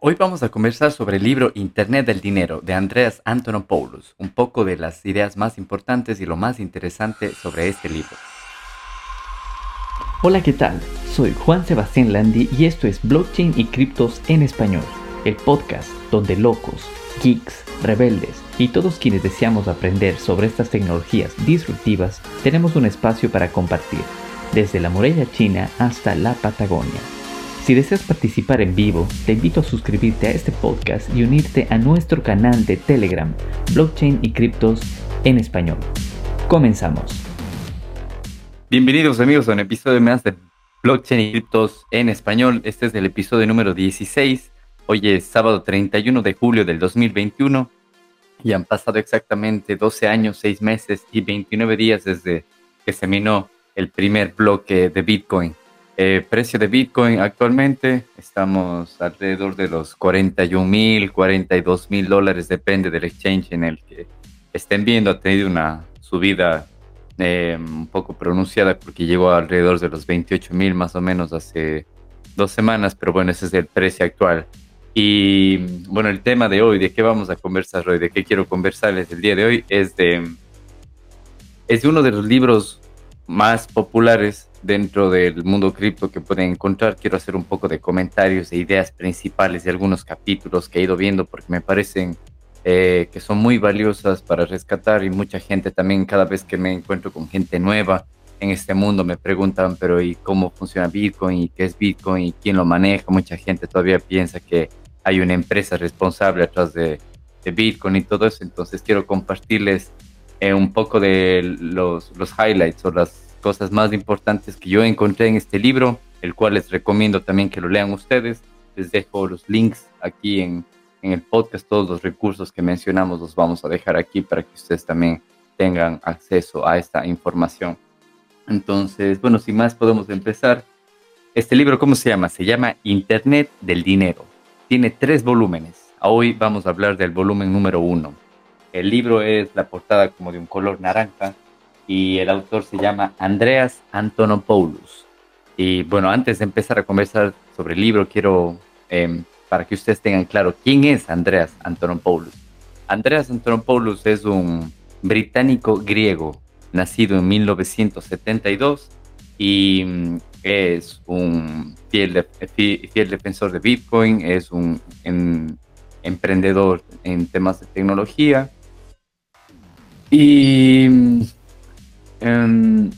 Hoy vamos a conversar sobre el libro Internet del Dinero de Andreas Antonopoulos, un poco de las ideas más importantes y lo más interesante sobre este libro. Hola, ¿qué tal? Soy Juan Sebastián Landi y esto es Blockchain y Criptos en Español, el podcast donde locos, geeks, rebeldes y todos quienes deseamos aprender sobre estas tecnologías disruptivas tenemos un espacio para compartir, desde la muralla china hasta la Patagonia. Si deseas participar en vivo, te invito a suscribirte a este podcast y unirte a nuestro canal de Telegram, Blockchain y Criptos en Español. Comenzamos. Bienvenidos amigos a un episodio más de Blockchain y Criptos en Español. Este es el episodio número 16. Hoy es sábado 31 de julio del 2021 y han pasado exactamente 12 años, 6 meses y 29 días desde que se minó el primer bloque de Bitcoin. Eh, precio de Bitcoin actualmente estamos alrededor de los 41 mil, 42 mil dólares, depende del exchange en el que estén viendo. Ha tenido una subida eh, un poco pronunciada porque llegó alrededor de los 28 mil más o menos hace dos semanas, pero bueno, ese es el precio actual. Y bueno, el tema de hoy, de qué vamos a conversar hoy, de qué quiero conversarles el día de hoy, es de, es de uno de los libros más populares dentro del mundo cripto que pueden encontrar. Quiero hacer un poco de comentarios e ideas principales de algunos capítulos que he ido viendo porque me parecen eh, que son muy valiosas para rescatar y mucha gente también cada vez que me encuentro con gente nueva en este mundo me preguntan, pero ¿y cómo funciona Bitcoin? ¿Y qué es Bitcoin? ¿Y quién lo maneja? Mucha gente todavía piensa que hay una empresa responsable atrás de, de Bitcoin y todo eso. Entonces quiero compartirles eh, un poco de los, los highlights o las cosas más importantes que yo encontré en este libro, el cual les recomiendo también que lo lean ustedes. Les dejo los links aquí en, en el podcast, todos los recursos que mencionamos los vamos a dejar aquí para que ustedes también tengan acceso a esta información. Entonces, bueno, sin más podemos empezar. Este libro, ¿cómo se llama? Se llama Internet del Dinero. Tiene tres volúmenes. Hoy vamos a hablar del volumen número uno. El libro es la portada como de un color naranja y el autor se llama Andreas Antonopoulos. Y bueno, antes de empezar a conversar sobre el libro, quiero, em, para que ustedes tengan claro, ¿quién es Andreas Antonopoulos? Andreas Antonopoulos es un británico griego, nacido en 1972 y mm, es un fiel, fiel defensor de Bitcoin, es un emprendedor en temas de tecnología y Em,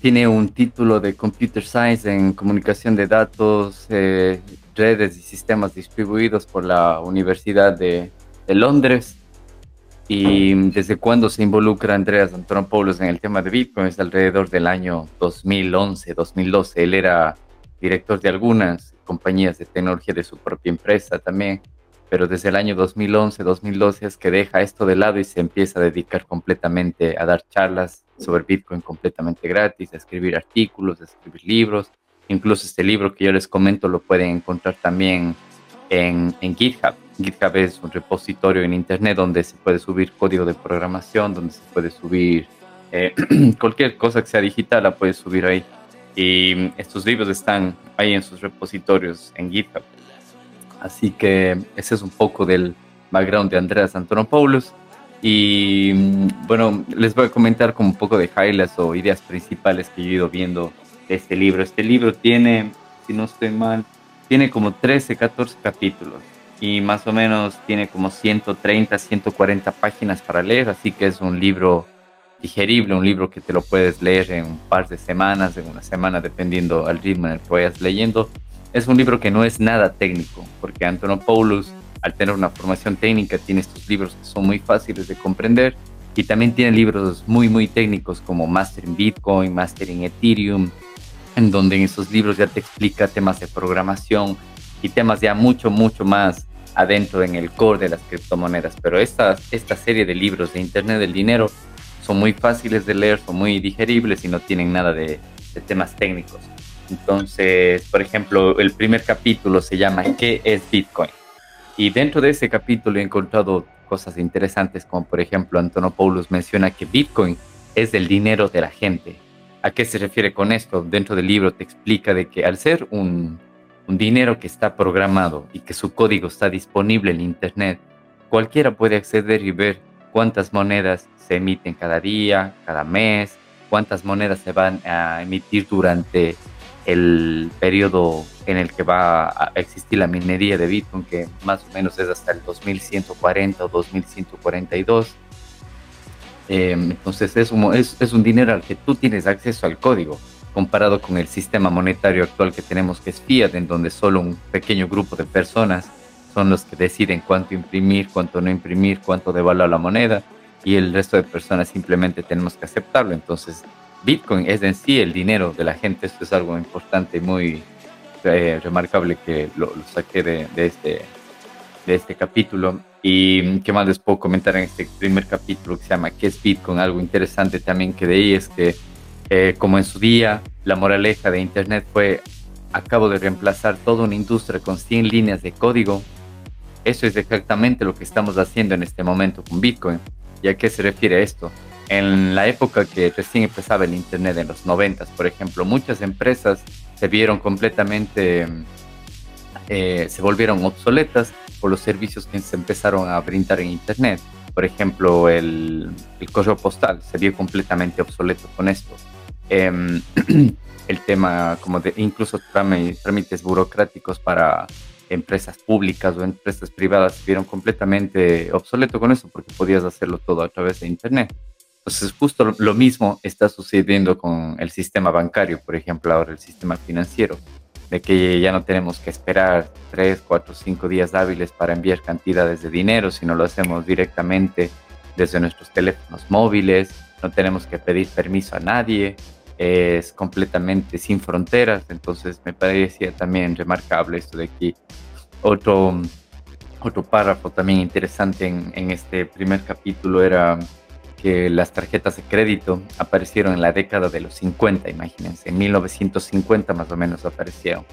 tiene un título de Computer Science en comunicación de datos, eh, redes y sistemas distribuidos por la Universidad de, Londres. Y desde cuando se involucra Andreas Antonopoulos en el tema de Bitcoin es alrededor del año 2011, 2012. Él era director de algunas compañías de tecnología de su propia empresa también pero desde el año 2011, 2012 es que deja esto de lado y se empieza a dedicar completamente a dar charlas sobre Bitcoin completamente gratis, a escribir artículos, a escribir libros. Incluso este libro que yo les comento lo pueden encontrar también en, en GitHub. GitHub es un repositorio en Internet donde se puede subir código de programación, donde se puede subir eh, cualquier cosa que sea digital, la puedes subir ahí. Y estos libros están ahí en sus repositorios en GitHub. Así que ese es un poco del background de Andreas Antonopoulos. Y mm, bueno, les voy a comentar como un poco de highlights o ideas principales que yo he ido viendo de este libro. Este libro tiene, si no estoy mal, tiene como 13, 14 capítulos y más o menos tiene como 130, 140 páginas para leer, así que es un libro digerible, un libro que te lo puedes leer en un par de semanas, en una semana, dependiendo al ritmo en el que vayas leyendo es un libro que no es nada técnico, porque Antonopoulos, al tener una formación técnica, tiene estos libros que son muy fáciles de comprender y también tiene libros muy, muy técnicos como Mastering Bitcoin, Mastering Ethereum, en donde en esos libros ya te explica temas de programación y temas ya mucho, mucho más adentro en el core de las criptomonedas. Pero esta, esta serie de libros de Internet del Dinero son muy fáciles de leer, son muy digeribles y no tienen nada de temas técnicos. Entonces, por ejemplo, el primer capítulo se llama ¿Qué es Bitcoin? Y dentro de ese capítulo he encontrado cosas interesantes, como por ejemplo Antonopoulos menciona que Bitcoin es el dinero de la gente. ¿A qué se refiere con esto? Dentro del libro te explica de que al ser un, un dinero que está programado y que su código está disponible en Internet, cualquiera puede acceder y ver cuántas monedas se emiten cada día, cada mes, cuántas monedas se van a emitir durante el periodo en el que va a existir la minería de Bitcoin, que más o menos es hasta el 2140 o 2142. Em, entonces es un, es, es un dinero al que tú tienes acceso al código, comparado con el sistema monetario actual que tenemos, que es fiat, en donde solo un pequeño grupo de personas son los que deciden cuánto imprimir, cuánto no imprimir, cuánto devaluar la moneda, y el resto de personas simplemente tenemos que aceptarlo. Entonces, Bitcoin es en sí el dinero de la gente. Esto es algo importante y muy eh, remarcable que lo, saqué de, este, de este capítulo. Y qué más les puedo comentar en este primer capítulo que se llama ¿Qué es Bitcoin? Algo interesante también que de ahí es que, eh, como en su día, la moraleja de Internet fue, acabo de reemplazar toda una industria con 100 líneas de código. Eso es exactamente lo que estamos haciendo en este momento con Bitcoin. ¿Y a qué se refiere esto? En la época que recién empezaba el Internet, en los 90, por ejemplo, muchas empresas se vieron completamente, eh, se volvieron obsoletas por los servicios que se empezaron a brindar en Internet. Por ejemplo, el, correo postal se vio completamente obsoleto con esto. Em, el tema como de incluso trámites burocráticos para empresas públicas o empresas privadas se vieron completamente obsoleto con eso porque podías hacerlo todo a través de Internet. Entonces, justo lo mismo está sucediendo con el sistema bancario, por ejemplo, ahora el sistema financiero, de que ya no tenemos que esperar tres, cuatro, cinco días hábiles para enviar cantidades de dinero, sino lo hacemos directamente desde nuestros teléfonos móviles, no tenemos que pedir permiso a nadie, es completamente sin fronteras, entonces me parecía también remarcable esto de aquí. Otro, otro párrafo también interesante en, en este primer capítulo era que las tarjetas de crédito aparecieron en la década de los 50, imagínense, en 1950 más o menos aparecieron.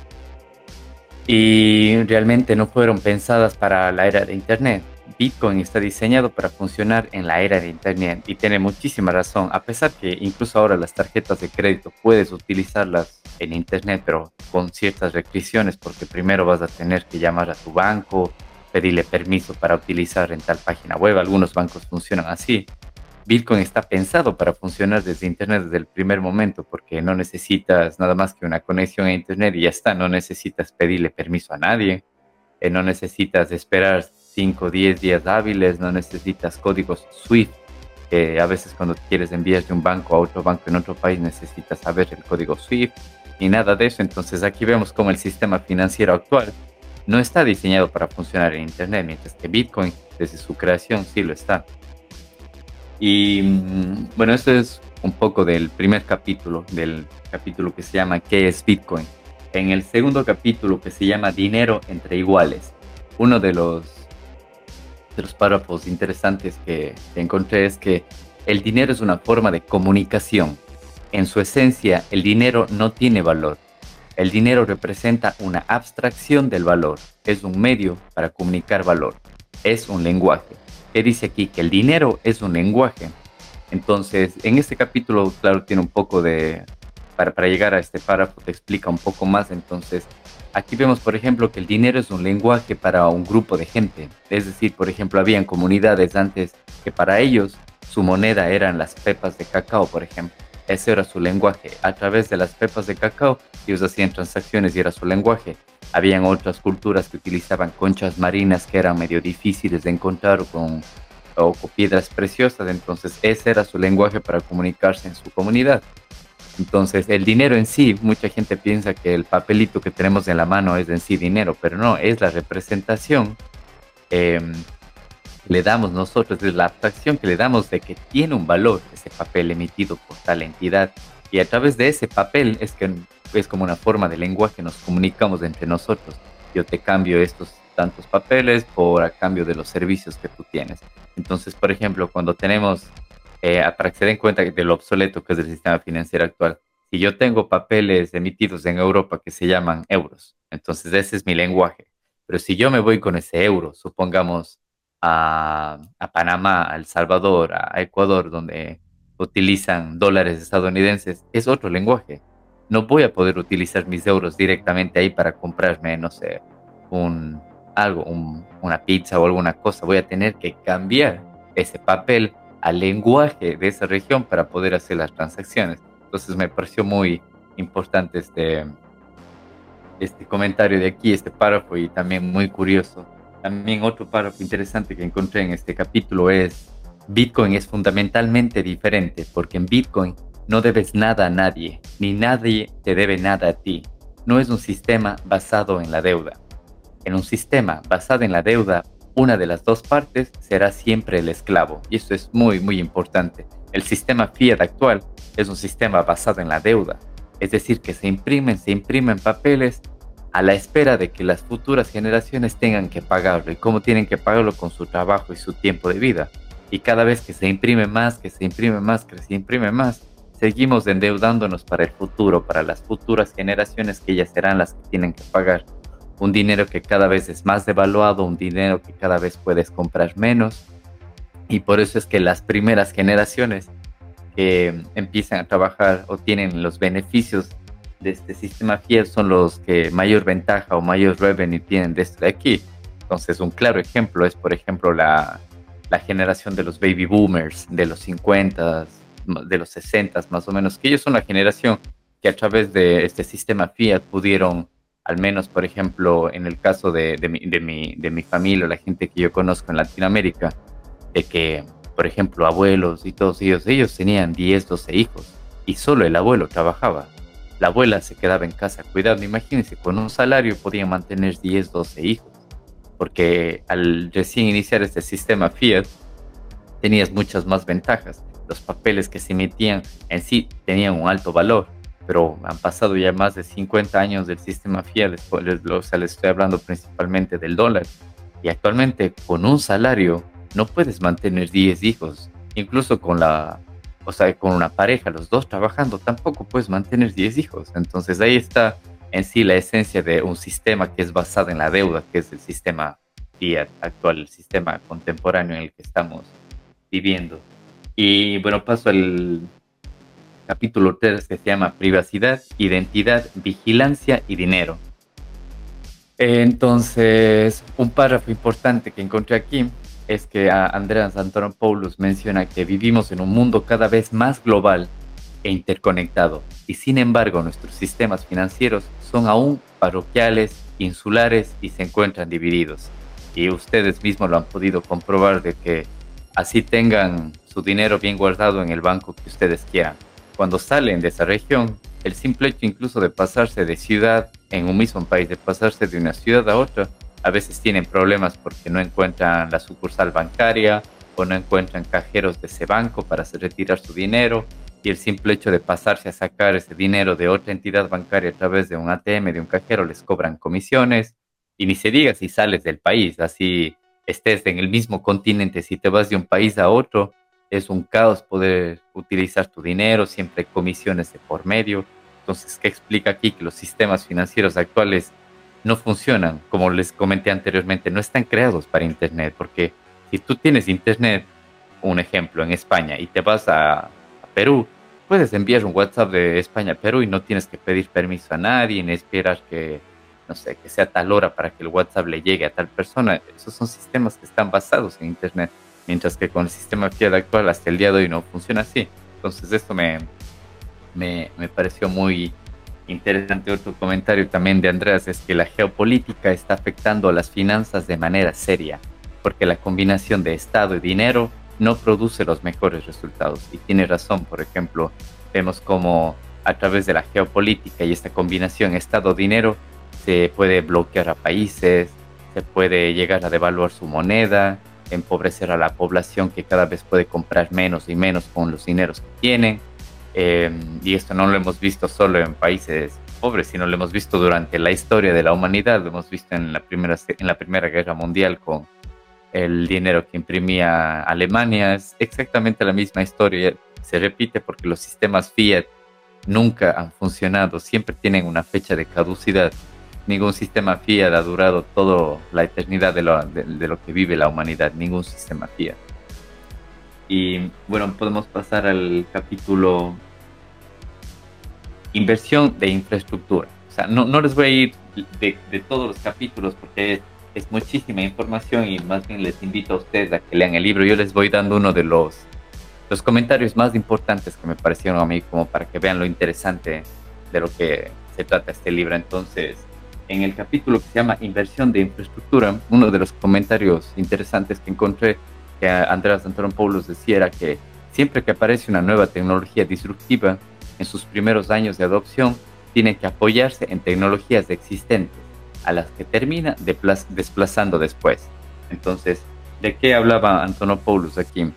Y realmente no fueron pensadas para la era de Internet. Bitcoin está diseñado para funcionar en la era de Internet y tiene muchísima razón, a pesar que incluso ahora las tarjetas de crédito puedes utilizarlas en Internet, pero con ciertas restricciones, porque primero vas a tener que llamar a tu banco, pedirle permiso para utilizar en tal página web. Algunos bancos funcionan así. Bitcoin está pensado para funcionar desde Internet desde el primer momento, porque no necesitas nada más que una conexión a Internet y ya está, no necesitas pedirle permiso a nadie, eh, no necesitas esperar 5 o 10 días hábiles, no necesitas códigos SWIFT, que a veces cuando quieres enviar de un banco a otro banco en otro país necesitas saber el código SWIFT y nada de eso. Entonces aquí vemos cómo el sistema financiero actual no está diseñado para funcionar en Internet, mientras que Bitcoin desde su creación sí lo está. Y mm, bueno, este es un poco del primer capítulo, del capítulo que se llama ¿Qué es Bitcoin? En el segundo capítulo que se llama Dinero entre iguales, uno de los, de los párrafos interesantes que, encontré es que el dinero es una forma de comunicación. En su esencia, el dinero no tiene valor. El dinero representa una abstracción del valor. Es un medio para comunicar valor. Es un lenguaje que dice aquí que el dinero es un lenguaje. Entonces, en este capítulo, claro, tiene un poco de, para, para llegar a este párrafo, te explica un poco más. Entonces, aquí vemos, por ejemplo, que el dinero es un lenguaje para un grupo de gente. Es decir, por ejemplo, habían comunidades antes que para ellos su moneda eran las pepas de cacao, por ejemplo. Ese era su lenguaje. A través de las pepas de cacao, ellos hacían transacciones y era su lenguaje. Habían otras culturas que utilizaban conchas marinas que eran medio difíciles de encontrar o con, o con piedras preciosas, entonces ese era su lenguaje para comunicarse en su comunidad. Entonces, el dinero en sí, mucha gente piensa que el papelito que tenemos en la mano es en sí dinero, pero no, es la representación eh, le damos nosotros, es la abstracción que le damos de que tiene un valor ese papel emitido por tal entidad. Y a través de ese papel es que es como una forma de lenguaje, nos comunicamos entre nosotros. Yo te cambio estos tantos papeles por a cambio de los servicios que tú tienes. Entonces, por ejemplo, cuando tenemos, eh, para que se den cuenta de lo obsoleto que es el sistema financiero actual, si yo tengo papeles emitidos en Europa que se llaman euros, entonces ese es mi lenguaje. Pero si yo me voy con ese euro, supongamos a, Panamá, a El Salvador, a Ecuador, donde utilizan dólares estadounidenses, es otro lenguaje. No voy a poder utilizar mis euros directamente ahí para comprarme, no sé, un algo, una pizza o alguna cosa. Voy a tener que cambiar ese papel al lenguaje de esa región para poder hacer las transacciones. Entonces me pareció muy importante este, este comentario de aquí, este párrafo y también muy curioso. También otro párrafo interesante que encontré en este capítulo es, Bitcoin es fundamentalmente diferente porque en Bitcoin no debes nada a nadie, ni nadie te debe nada a ti. No es un sistema basado en la deuda. En un sistema basado en la deuda, una de las dos partes será siempre el esclavo. Y eso es muy, muy importante. El sistema fiat actual es un sistema basado en la deuda. Es decir, que se imprimen, se imprimen papeles a la espera de que las futuras generaciones tengan que pagarlo. ¿Y cómo tienen que pagarlo? Con su trabajo y su tiempo de vida. Y cada vez que se imprime más, que se imprime más, que se imprime más, seguimos endeudándonos para el futuro, para las futuras generaciones que ya serán las que tienen que pagar. Un dinero que cada vez es más devaluado, un dinero que cada vez puedes comprar menos. Y por eso es que las primeras generaciones que empiezan a trabajar o tienen los beneficios de este sistema fiel son los que mayor ventaja o mayor revenue tienen de esto de aquí. Entonces, un claro ejemplo es, por ejemplo, la, la generación de los baby boomers de los 50, de los 60 más o menos, que ellos son la generación que a través de este sistema Fiat pudieron, al menos por ejemplo en el caso de, de, mi, de, mi, de mi familia, la gente que yo conozco en Latinoamérica, de que, por ejemplo, abuelos y todos ellos, ellos tenían 10, 12 hijos y solo el abuelo trabajaba. La abuela se quedaba en casa cuidando. Imagínense, con un salario podían mantener 10, 12 hijos. Porque al recién iniciar este sistema Fiat, tenías muchas más ventajas los papeles que se emitían en sí tenían un alto valor, pero han pasado ya más de 50 años del sistema fiat, o sea, les estoy hablando principalmente del dólar, y actualmente con un salario no puedes mantener 10 hijos, incluso con la, o sea, con una pareja, los dos trabajando, tampoco puedes mantener 10 hijos. Entonces ahí está en sí la esencia de un sistema que es basado en la deuda, que es el sistema fiat actual, el sistema contemporáneo en el que estamos viviendo. Y bueno, paso al capítulo 3 que se llama Privacidad, Identidad, Vigilancia y Dinero. Entonces, un párrafo importante que encontré aquí es que Andreas Antonopoulos menciona que vivimos en un mundo cada vez más global e interconectado y sin embargo nuestros sistemas financieros son aún parroquiales, insulares y se encuentran divididos. Y ustedes mismos lo han podido comprobar de que así tengan su dinero bien guardado en el banco que ustedes quieran. Cuando salen de esa región, el simple hecho incluso de pasarse de ciudad en un mismo país, de pasarse de una ciudad a otra, a veces tienen problemas porque no encuentran la sucursal bancaria o no encuentran cajeros de ese banco para retirar su dinero y el simple hecho de pasarse a sacar ese dinero de otra entidad bancaria a través de un ATM, de un cajero, les cobran comisiones y ni se diga si sales del país, así estés en el mismo continente, si te vas de un país a otro, es un caos poder utilizar tu dinero, siempre comisiones de por medio. Entonces, ¿qué explica aquí? Que los sistemas financieros actuales no funcionan, como les comenté anteriormente, no están creados para Internet, porque si tú tienes Internet, un ejemplo, en España y te vas a, Perú, puedes enviar un WhatsApp de España a Perú y no tienes que pedir permiso a nadie, ni esperar que, no sé, que sea tal hora para que el WhatsApp le llegue a tal persona. Esos son sistemas que están basados en Internet mientras que con el sistema fiat actual hasta el día de hoy no funciona así. Entonces esto me, me, me pareció muy interesante. Otro comentario también de Andreas es que la geopolítica está afectando a las finanzas de manera seria, porque la combinación de Estado y dinero no produce los mejores resultados. Y tiene razón, por ejemplo, vemos como a través de la geopolítica y esta combinación Estado-dinero se puede bloquear a países, se puede llegar a devaluar su moneda, empobrecer a la población que cada vez puede comprar menos y menos con los dineros que tienen. Em, y esto no lo hemos visto solo en países pobres, sino lo hemos visto durante la historia de la humanidad. Lo hemos visto en la primera, en la primera Guerra Mundial con el dinero que imprimía Alemania. Es exactamente la misma historia. Se repite porque los sistemas Fiat nunca han funcionado, siempre tienen una fecha de caducidad ningún sistema fiat ha durado toda la eternidad de lo, de, lo, que vive la humanidad, ningún sistema fiat. Y bueno, podemos pasar al capítulo inversión de infraestructura. O sea, no, no les voy a ir de, de todos los capítulos porque es, es, muchísima información y más bien les invito a ustedes a que lean el libro. Yo les voy dando uno de los, los comentarios más importantes que me parecieron a mí como para que vean lo interesante de lo que se trata este libro. Entonces, en el capítulo que se llama Inversión de Infraestructura, uno de los comentarios interesantes que encontré que Andrés Antonopoulos decía era que siempre que aparece una nueva tecnología disruptiva, en sus primeros años de adopción, tiene que apoyarse en tecnologías existentes, a las que termina desplazando después. Entonces, ¿de qué hablaba Antonopoulos aquí?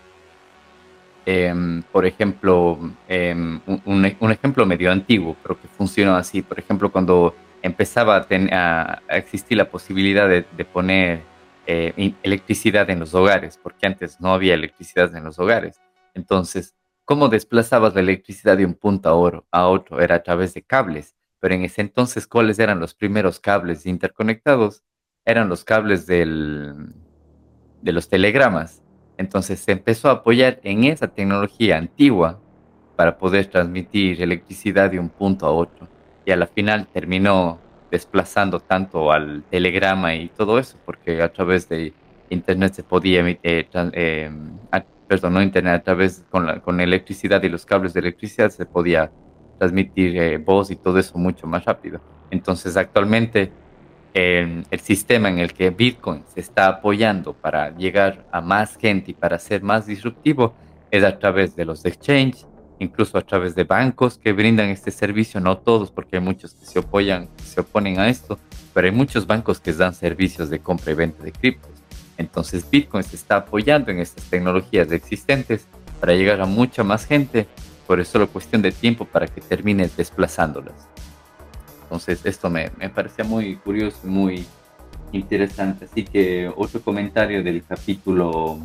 Em, por ejemplo, em, un, ejemplo medio antiguo, pero que funciona así. Por ejemplo, cuando empezaba a, existir la posibilidad de, poner eh, electricidad en los hogares, porque antes no había electricidad en los hogares. Entonces, ¿cómo desplazabas la electricidad de un punto a otro? Era a través de cables. Pero en ese entonces, ¿cuáles eran los primeros cables interconectados? Eran los cables del, de los telegramas. Entonces se empezó a apoyar en esa tecnología antigua para poder transmitir electricidad de un punto a otro. Y a la final terminó desplazando tanto al telegrama y todo eso, porque a través de Internet se podía emitir, eh, perdón, no Internet, a través con, la, con electricidad y los cables de electricidad se podía transmitir eh, voz y todo eso mucho más rápido. Entonces actualmente el, el, sistema en el que Bitcoin se está apoyando para llegar a más gente y para ser más disruptivo es a través de los exchanges, incluso a través de bancos que brindan este servicio, no todos, porque hay muchos que se, opoyan, se oponen a esto, pero hay muchos bancos que dan servicios de compra y venta de criptos. Entonces Bitcoin se está apoyando en estas tecnologías existentes para llegar a mucha más gente, por eso es solo cuestión de tiempo para que termines desplazándolas. Entonces esto me, me parecía muy curioso y muy interesante. Así que otro comentario del capítulo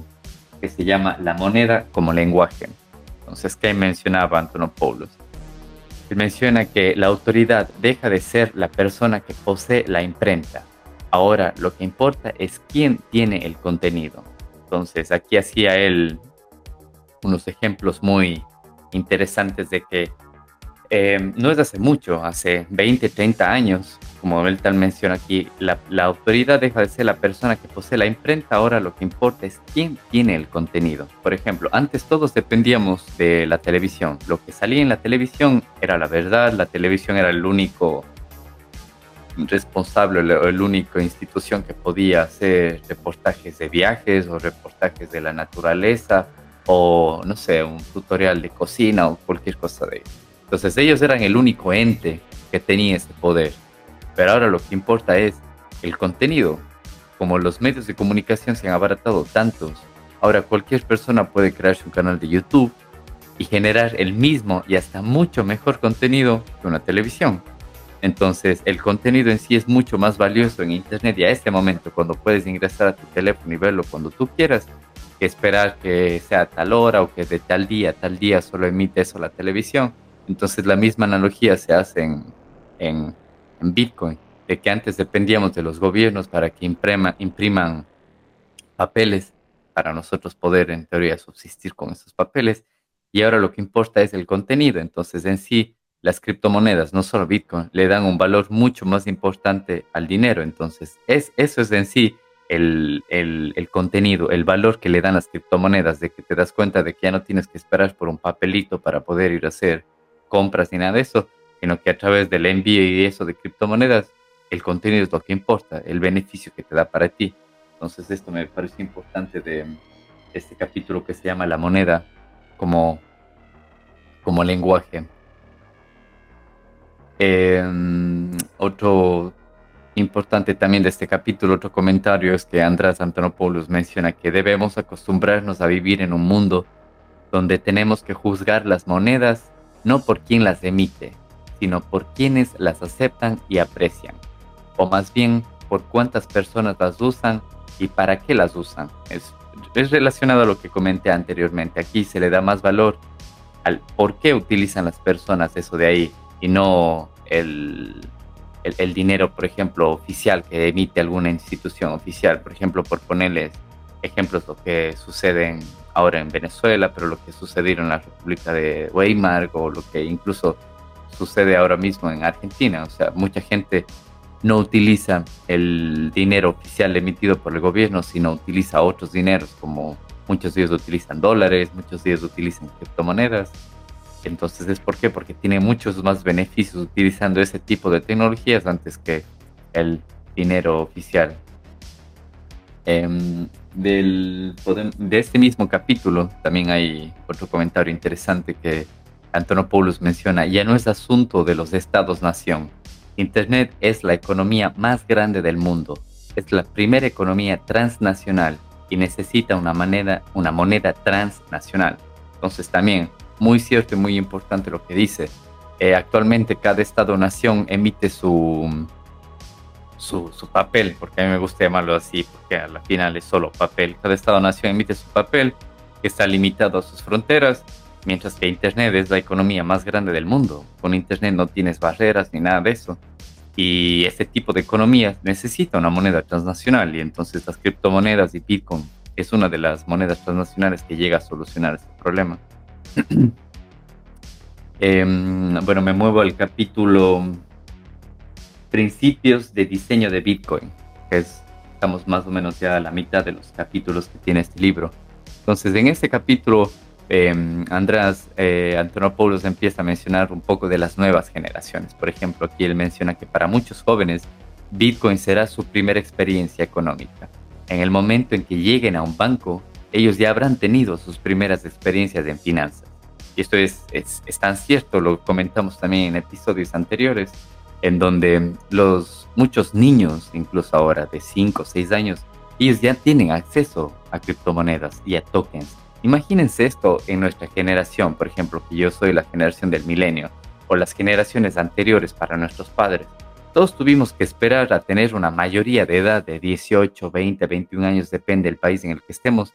que se llama La moneda como lenguaje. Entonces, ¿qué mencionaba Antonopoulos? Él menciona que la autoridad deja de ser la persona que posee la imprenta. Ahora lo que importa es quién tiene el contenido. Entonces, aquí hacía él unos ejemplos muy interesantes de que eh, no es hace mucho, hace 20, 30 años, como tal menciona aquí, la, autoridad deja de ser la persona que posee la imprenta, ahora lo que importa es quién tiene el contenido. Por ejemplo, antes todos dependíamos de la televisión, lo que salía en la televisión era la verdad, la televisión era el único responsable o la única institución que podía hacer reportajes de viajes o reportajes de la naturaleza o no sé, un tutorial de cocina o cualquier cosa de eso. Entonces ellos eran el único ente que tenía ese poder. Pero ahora lo que importa es el contenido. Como los medios de comunicación se han abaratado tantos, ahora cualquier persona puede crearse un canal de YouTube y generar el mismo y hasta mucho mejor contenido que una televisión. Entonces el contenido en sí es mucho más valioso en Internet y a este momento cuando puedes ingresar a tu teléfono y verlo cuando tú quieras, que esperar que sea tal hora o que de tal día, tal día solo emite eso la televisión entonces la misma analogía se hace en, en, Bitcoin, de que antes dependíamos de los gobiernos para que impriman papeles para nosotros poder en teoría subsistir con esos papeles y ahora lo que importa es el contenido. Entonces en sí las criptomonedas, no solo Bitcoin, le dan un valor mucho más importante al dinero. Entonces es, eso es en sí el, el, el, contenido, el valor que le dan las criptomonedas, de que te das cuenta de que ya no tienes que esperar por un papelito para poder ir a hacer compras ni nada de eso, sino que a través del envío y eso de criptomonedas, el contenido es lo que importa, el beneficio que te da para ti. Entonces esto me parece importante de este capítulo que se llama La moneda como, como lenguaje. Em, otro importante también de este capítulo, otro comentario es que András Antonopoulos menciona que debemos acostumbrarnos a vivir en un mundo donde tenemos que juzgar las monedas no por quien las emite, sino por quienes las aceptan y aprecian, o más bien por cuántas personas las usan y para qué las usan. Es, relacionado a lo que comenté anteriormente. Aquí se le da más valor al por qué utilizan las personas eso de ahí y no el, el, dinero, por ejemplo, oficial que emite alguna institución oficial. Por ejemplo, por ponerles ejemplos lo que sucede ahora en Venezuela, pero lo que sucedió en la República de Weimar o lo que incluso sucede ahora mismo en Argentina. O sea, mucha gente no utiliza el dinero oficial emitido por el gobierno, sino utiliza otros dineros, como muchos de ellos utilizan dólares, muchos de ellos utilizan criptomonedas. Entonces, ¿es por qué? Porque tiene muchos más beneficios utilizando ese tipo de tecnologías antes que el dinero oficial. Em, del, de este mismo capítulo también hay otro comentario interesante que Antonopoulos menciona, ya no es asunto de los estados-nación. Internet es la economía más grande del mundo, es la primera economía transnacional y necesita una moneda, transnacional. Entonces también, muy cierto y muy importante lo que dice. Eh, actualmente cada estado-nación emite su, su, su, papel, porque a mí me gusta llamarlo así, porque al final es solo papel. Cada estado-nación emite su papel, que está limitado a sus fronteras, mientras que Internet es la economía más grande del mundo. Con Internet no tienes barreras ni nada de eso. Y este tipo de economía necesita una moneda transnacional y entonces las criptomonedas y Bitcoin es una de las monedas transnacionales que llega a solucionar este problema. Em, bueno, me muevo al capítulo Principios de diseño de Bitcoin, que es, estamos más o menos ya a la mitad de los capítulos que tiene este libro. Entonces, en este capítulo eh, András eh, Antonopoulos empieza a mencionar un poco de las nuevas generaciones. Por ejemplo, aquí él menciona que para muchos jóvenes Bitcoin será su primera experiencia económica. En el momento en que lleguen a un banco, ellos ya habrán tenido sus primeras experiencias en finanzas. Y esto es, es, tan cierto, lo comentamos también en episodios anteriores, en donde los muchos niños, incluso ahora de 5 o 6 años, ya tienen acceso a criptomonedas y a tokens Imagínense esto en nuestra generación, por ejemplo, que yo soy la generación del milenio, o las generaciones anteriores para nuestros padres. Todos tuvimos que esperar a tener una mayoría de edad de 18, 20, 21 años, depende del país en el que estemos,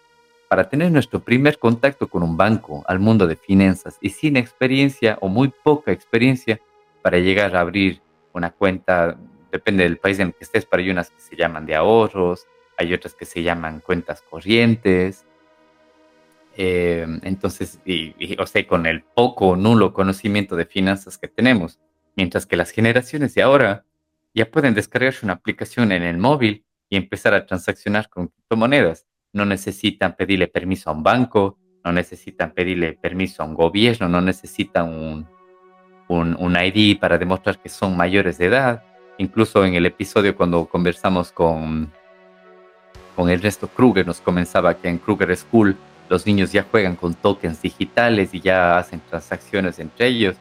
para tener nuestro primer contacto con un banco, al mundo de finanzas, y sin experiencia o muy poca experiencia para llegar a abrir una cuenta, depende del país en el que estés, pero hay unas que se llaman de ahorros, hay otras que se llaman cuentas corrientes, eh, entonces, y, o sea, con el poco o nulo conocimiento de finanzas que tenemos, mientras que las generaciones de ahora ya pueden descargarse una aplicación en el móvil y empezar a transaccionar con criptomonedas. No necesitan pedirle permiso a un banco, no necesitan pedirle permiso a un gobierno, no necesitan un, un, un ID para demostrar que son mayores de edad. Incluso en el episodio cuando conversamos con, con Ernesto Kruger, nos comenzaba que en Kruger School los niños ya juegan con tokens digitales y ya hacen transacciones entre ellos.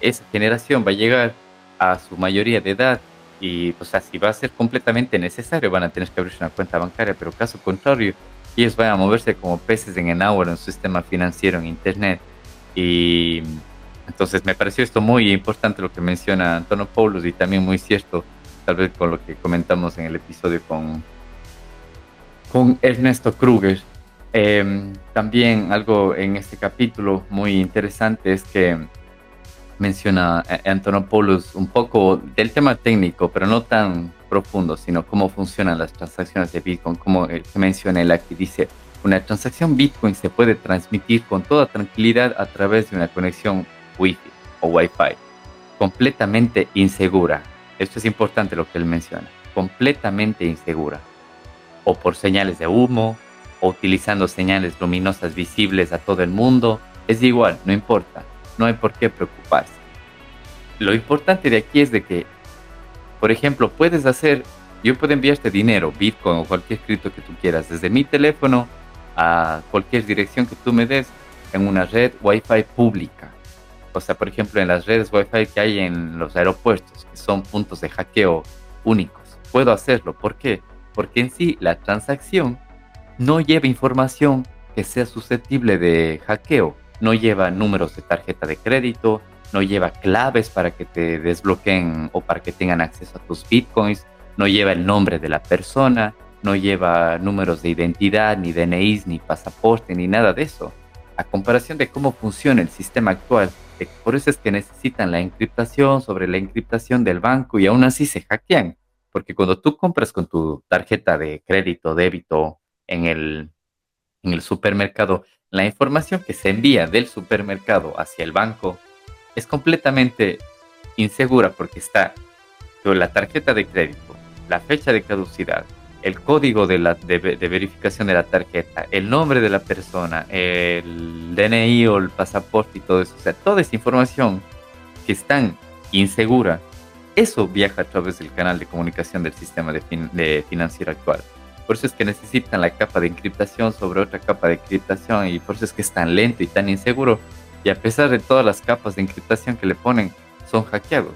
Esa generación va a llegar a su mayoría de edad y, o sea, si va a ser completamente necesario, van a tener que abrir una cuenta bancaria, pero caso contrario, ellos van a moverse como peces en el agua en su sistema financiero en Internet. Y entonces me pareció esto muy importante lo que menciona Antonio Paulus y también muy cierto, tal vez con lo que comentamos en el episodio con, con Ernesto Kruger Em, también algo en este capítulo muy interesante es que menciona Antonopoulos un poco del tema técnico, pero no tan profundo, sino cómo funcionan las transacciones de Bitcoin, como se menciona él aquí, dice, una transacción Bitcoin se puede transmitir con toda tranquilidad a través de una conexión Wi-Fi o Wi-Fi, completamente insegura. Esto es importante lo que él menciona, completamente insegura, o por señales de humo, o utilizando señales luminosas visibles a todo el mundo, es igual, no importa, no hay por qué preocuparse. Lo importante de aquí es de que, por ejemplo, puedes hacer, yo puedo enviarte dinero, Bitcoin o cualquier cripto que tú quieras, desde mi teléfono a cualquier dirección que tú me des en una red Wi-Fi pública. O sea, por ejemplo, en las redes Wi-Fi que hay en los aeropuertos, que son puntos de hackeo únicos. Puedo hacerlo. ¿Por qué? Porque en sí la transacción no lleva información que sea susceptible de hackeo, no lleva números de tarjeta de crédito, no lleva claves para que te desbloqueen o para que tengan acceso a tus bitcoins, no lleva el nombre de la persona, no lleva números de identidad, ni DNIs, ni pasaporte, ni nada de eso. A comparación de cómo funciona el sistema actual, por eso es que necesitan la encriptación sobre la encriptación del banco y aún así se hackean. Porque cuando tú compras con tu tarjeta de crédito, débito en el, supermercado, la información que se envía del supermercado hacia el banco es completamente insegura porque está la tarjeta de crédito, la fecha de caducidad, el código de, verificación de la tarjeta, el nombre de la persona, el DNI o el pasaporte y todo eso. O sea, toda esa información que es insegura, eso viaja a través del canal de comunicación del sistema de, financiero actual. Por eso es que necesitan la capa de encriptación sobre otra capa de encriptación y por eso es que es tan lento y tan inseguro. Y a pesar de todas las capas de encriptación que le ponen, son hackeados.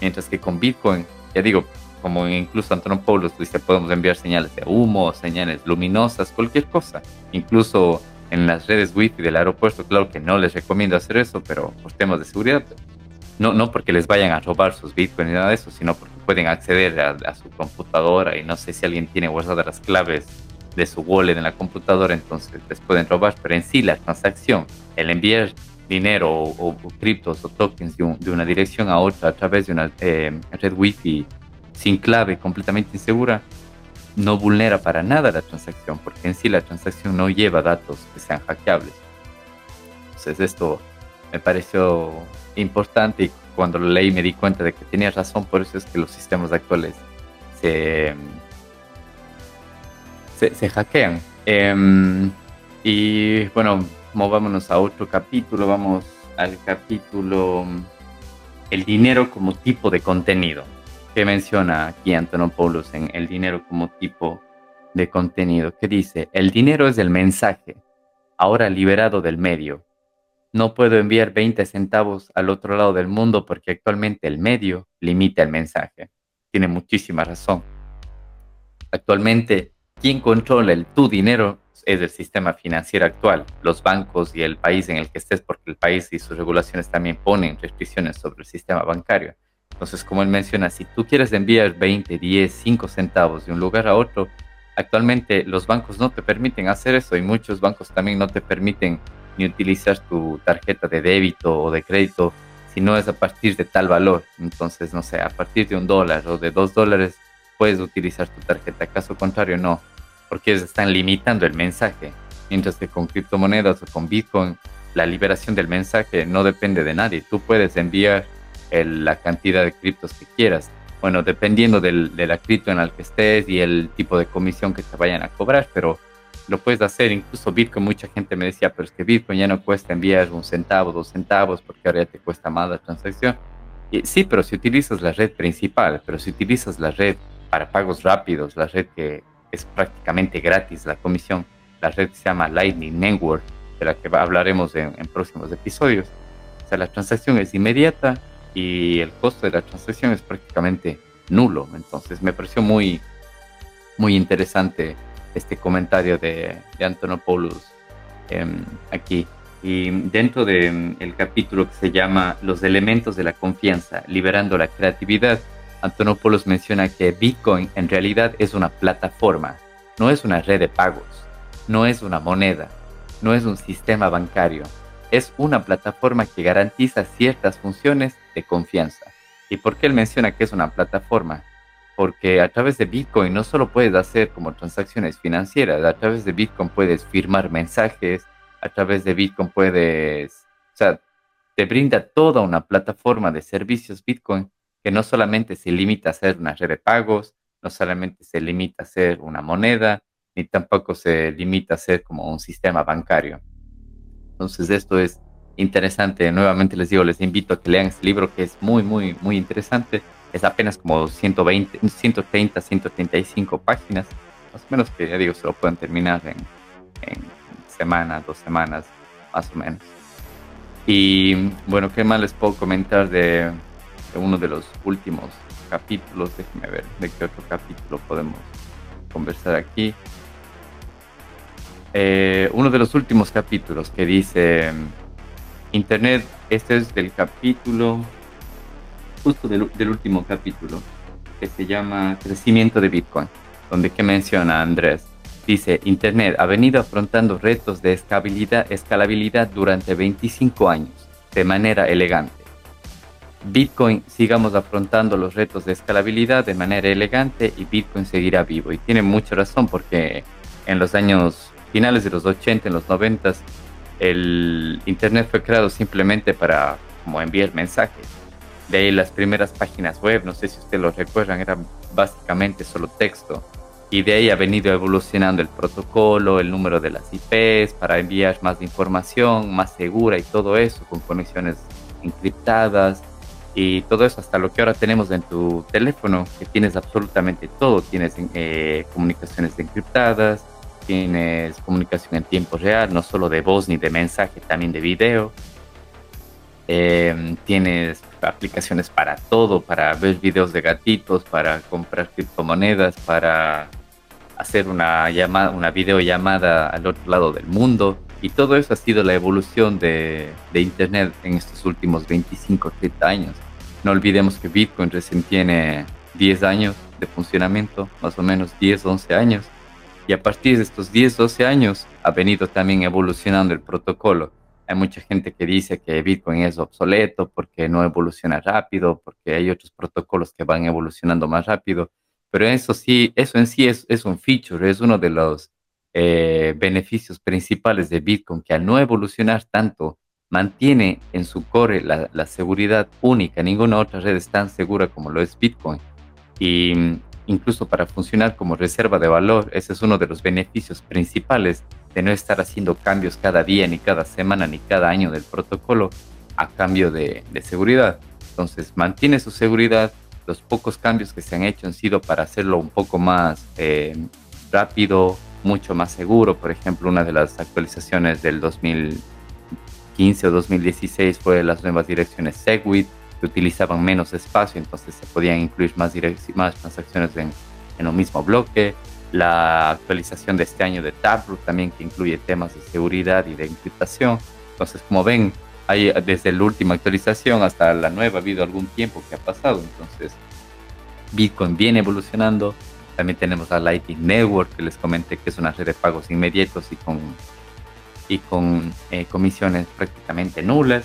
Mientras que con Bitcoin, ya digo, como incluso Antonio Paulo dice, podemos enviar señales de humo, señales luminosas, cualquier cosa. Incluso en las redes wifi del aeropuerto, claro que no les recomiendo hacer eso, pero por temas de seguridad, no, no porque les vayan a robar sus bitcoins ni nada de eso, sino porque pueden acceder a, su computadora y no sé si alguien tiene guardadas las claves de su wallet en la computadora, entonces les pueden robar, pero en sí la transacción, el enviar dinero o, criptos o tokens de, una dirección a otra a través de una eh, red wifi sin clave, completamente insegura, no vulnera para nada la transacción, porque en sí la transacción no lleva datos que sean hackeables. Entonces esto me pareció importante y cuando lo leí me di cuenta de que tenía razón, por eso es que los sistemas actuales se, se, hackean. Em, y bueno, movámonos a otro capítulo, vamos al capítulo El dinero como tipo de contenido que menciona aquí Antonopoulos en el dinero como tipo de contenido, que dice, el dinero es el mensaje, ahora liberado del medio. No puedo enviar 20 centavos al otro lado del mundo porque actualmente el medio limita el mensaje. Tiene muchísima razón. Actualmente, quien controla el tu dinero es el sistema financiero actual, los bancos y el país en el que estés, porque el país y sus regulaciones también ponen restricciones sobre el sistema bancario. Entonces, como él menciona, si tú quieres enviar 20, 10, 5 centavos de un lugar a otro, actualmente los bancos no te permiten hacer eso y muchos bancos también no te permiten ni utilizar tu tarjeta de débito o de crédito si no es a partir de tal valor. Entonces, no sé, a partir de un dólar o de dos dólares puedes utilizar tu tarjeta. Caso contrario, no, porque ellos están limitando el mensaje. Mientras que con criptomonedas o con Bitcoin, la liberación del mensaje no depende de nadie. Tú puedes enviar la cantidad de criptos que quieras. Bueno, dependiendo del, de la cripto en la que estés y el tipo de comisión que te vayan a cobrar, pero lo puedes hacer. Incluso Bitcoin, mucha gente me decía, pero es que Bitcoin ya no cuesta enviar un centavo, dos centavos, porque ahora ya te cuesta más la transacción. Y, sí, pero si utilizas la red principal, pero si utilizas la red para pagos rápidos, la red que es prácticamente gratis, la comisión, la red que se llama Lightning Network, de la que hablaremos en, en próximos episodios. O sea, la transacción es inmediata, y el costo de la transacción es prácticamente nulo. Entonces me pareció muy, muy interesante este comentario de, de Antonopoulos em, aquí. Y dentro del el capítulo que se llama Los elementos de la confianza, liberando la creatividad, Antonopoulos menciona que Bitcoin en realidad es una plataforma, no es una red de pagos, no es una moneda, no es un sistema bancario, es una plataforma que garantiza ciertas funciones de confianza. ¿Y por qué él menciona que es una plataforma? Porque a través de Bitcoin no solo puedes hacer como transacciones financieras, a través de Bitcoin puedes firmar mensajes, a través de Bitcoin puedes, o sea, te brinda toda una plataforma de servicios Bitcoin que no solamente se limita a ser una red de pagos, no solamente se limita a ser una moneda, ni tampoco se limita a ser como un sistema bancario. Entonces esto es interesante. Nuevamente les digo, les invito a que lean este libro que es muy, muy, muy interesante. Es apenas como 120, 130, 135 páginas. Más o menos que ya digo, se lo pueden terminar en, en semanas, dos semanas, más o menos. Y bueno, ¿qué más les puedo comentar de, uno de los últimos capítulos? Déjenme ver de qué otro capítulo podemos conversar aquí. Eh, uno de los últimos capítulos que dice Internet, este es del capítulo, justo del, último capítulo, que se llama Crecimiento de Bitcoin, donde que menciona Andrés. Dice, Internet ha venido afrontando retos de escalabilidad, escalabilidad durante 25 años, de manera elegante. Bitcoin sigamos afrontando los retos de escalabilidad de manera elegante y Bitcoin seguirá vivo. Y tiene mucha razón porque en los años finales de los 80, en los 90, el Internet fue creado simplemente para como enviar mensajes. De ahí las primeras páginas web, no sé si ustedes lo recuerdan, eran básicamente solo texto. Y de ahí ha venido evolucionando el protocolo, el número de las IPs para enviar más información, más segura y todo eso, con conexiones encriptadas y todo eso hasta lo que ahora tenemos en tu teléfono, que tienes absolutamente todo. Tienes eh, comunicaciones encriptadas, tienes comunicación en tiempo real, no solo de voz ni de mensaje, también de video. Em, tienes aplicaciones para todo, para ver videos de gatitos, para comprar criptomonedas, para hacer una llamada, una videollamada al otro lado del mundo. Y todo eso ha sido la evolución de, de Internet en estos últimos 25, 30 años. No olvidemos que Bitcoin recién tiene 10 años de funcionamiento, más o menos 10, 11 años. Y a partir de estos 10, 12 años ha venido también evolucionando el protocolo. Hay mucha gente que dice que Bitcoin es obsoleto porque no evoluciona rápido, porque hay otros protocolos que van evolucionando más rápido. Pero eso sí, eso en sí es, es un feature, es uno de los eh, beneficios principales de Bitcoin, que al no evolucionar tanto, mantiene en su core la, la, seguridad única. Ninguna otra red es tan segura como lo es Bitcoin. Y incluso para funcionar como reserva de valor, ese es uno de los beneficios principales de no estar haciendo cambios cada día, ni cada semana, ni cada año del protocolo a cambio de, seguridad. Entonces mantiene su seguridad, los pocos cambios que se han hecho han sido para hacerlo un poco más eh, rápido, mucho más seguro. Por ejemplo, una de las actualizaciones del 2015 o 2016 fue las nuevas direcciones Segwit, que utilizaban menos espacio, entonces se podían incluir más, más transacciones en, en un mismo bloque. La actualización de este año de Taproot también, que incluye temas de seguridad y de encriptación. Entonces, como ven, hay, desde la última actualización hasta la nueva ha habido algún tiempo que ha pasado. Entonces, Bitcoin viene evolucionando. También tenemos a Lightning Network, que les comenté que es una red de pagos inmediatos y con, y con eh, comisiones prácticamente nulas.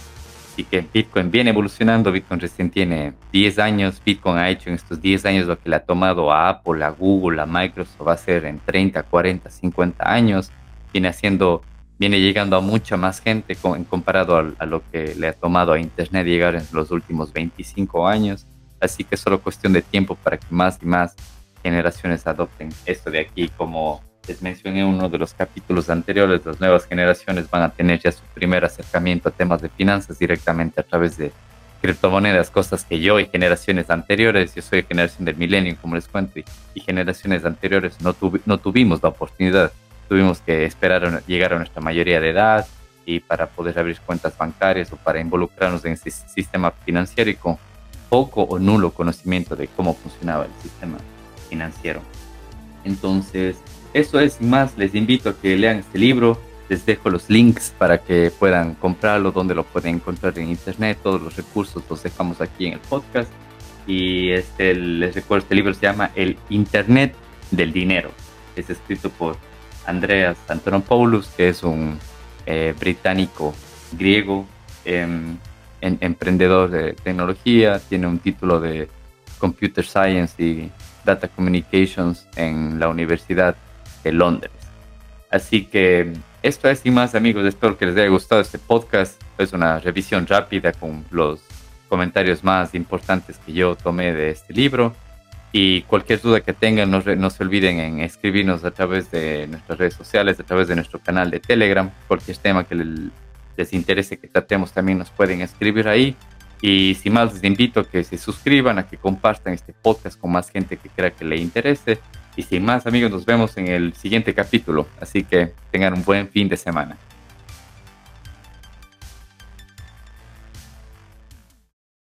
Así que Bitcoin viene evolucionando. Bitcoin recién tiene 10 años. Bitcoin ha hecho en estos 10 años lo que le ha tomado a Apple, a Google, a Microsoft, va a ser en 30, 40, 50 años. Viene haciendo viene llegando a mucha más gente en comparado a, lo que le ha tomado a Internet llegar en los últimos 25 años. Así que es solo cuestión de tiempo para que más y más generaciones adopten esto de aquí. Como les mencioné en uno de los capítulos anteriores, las nuevas generaciones van a tener ya su primer acercamiento a temas de finanzas directamente a través de criptomonedas, cosas que yo y generaciones anteriores, yo soy generación del milenio, como les cuento, y, generaciones anteriores no, no tuvimos la oportunidad tuvimos que esperar a llegar a nuestra mayoría de edad y para poder abrir cuentas bancarias o para involucrarnos en ese sistema financiero y con poco o nulo conocimiento de cómo funcionaba el sistema financiero. Entonces, eso es más. Les invito a que lean este libro. Les dejo los links para que puedan comprarlo, donde lo pueden encontrar en internet. Todos los recursos los dejamos aquí en el podcast. Y este, les recuerdo, este libro se llama El Internet del Dinero. Es escrito por Andreas Antonopoulos, que es un eh, británico griego, em, emprendedor de tecnología, tiene un título de Computer Science y Data Communications en la Universidad de Londres. Así que esto es y más amigos, espero que les haya gustado este podcast. Es una revisión rápida con los comentarios más importantes que yo tomé de este libro. Y cualquier duda que tengan, no, no, se olviden en escribirnos a través de nuestras redes sociales, a través de nuestro canal de Telegram. Cualquier tema que les interese que tratemos también nos pueden escribir ahí. Y sin más, les invito a que se suscriban, a que compartan este podcast con más gente que crea que le interese. Y sin más, amigos, nos vemos en el siguiente capítulo. Así que tengan un buen fin de semana.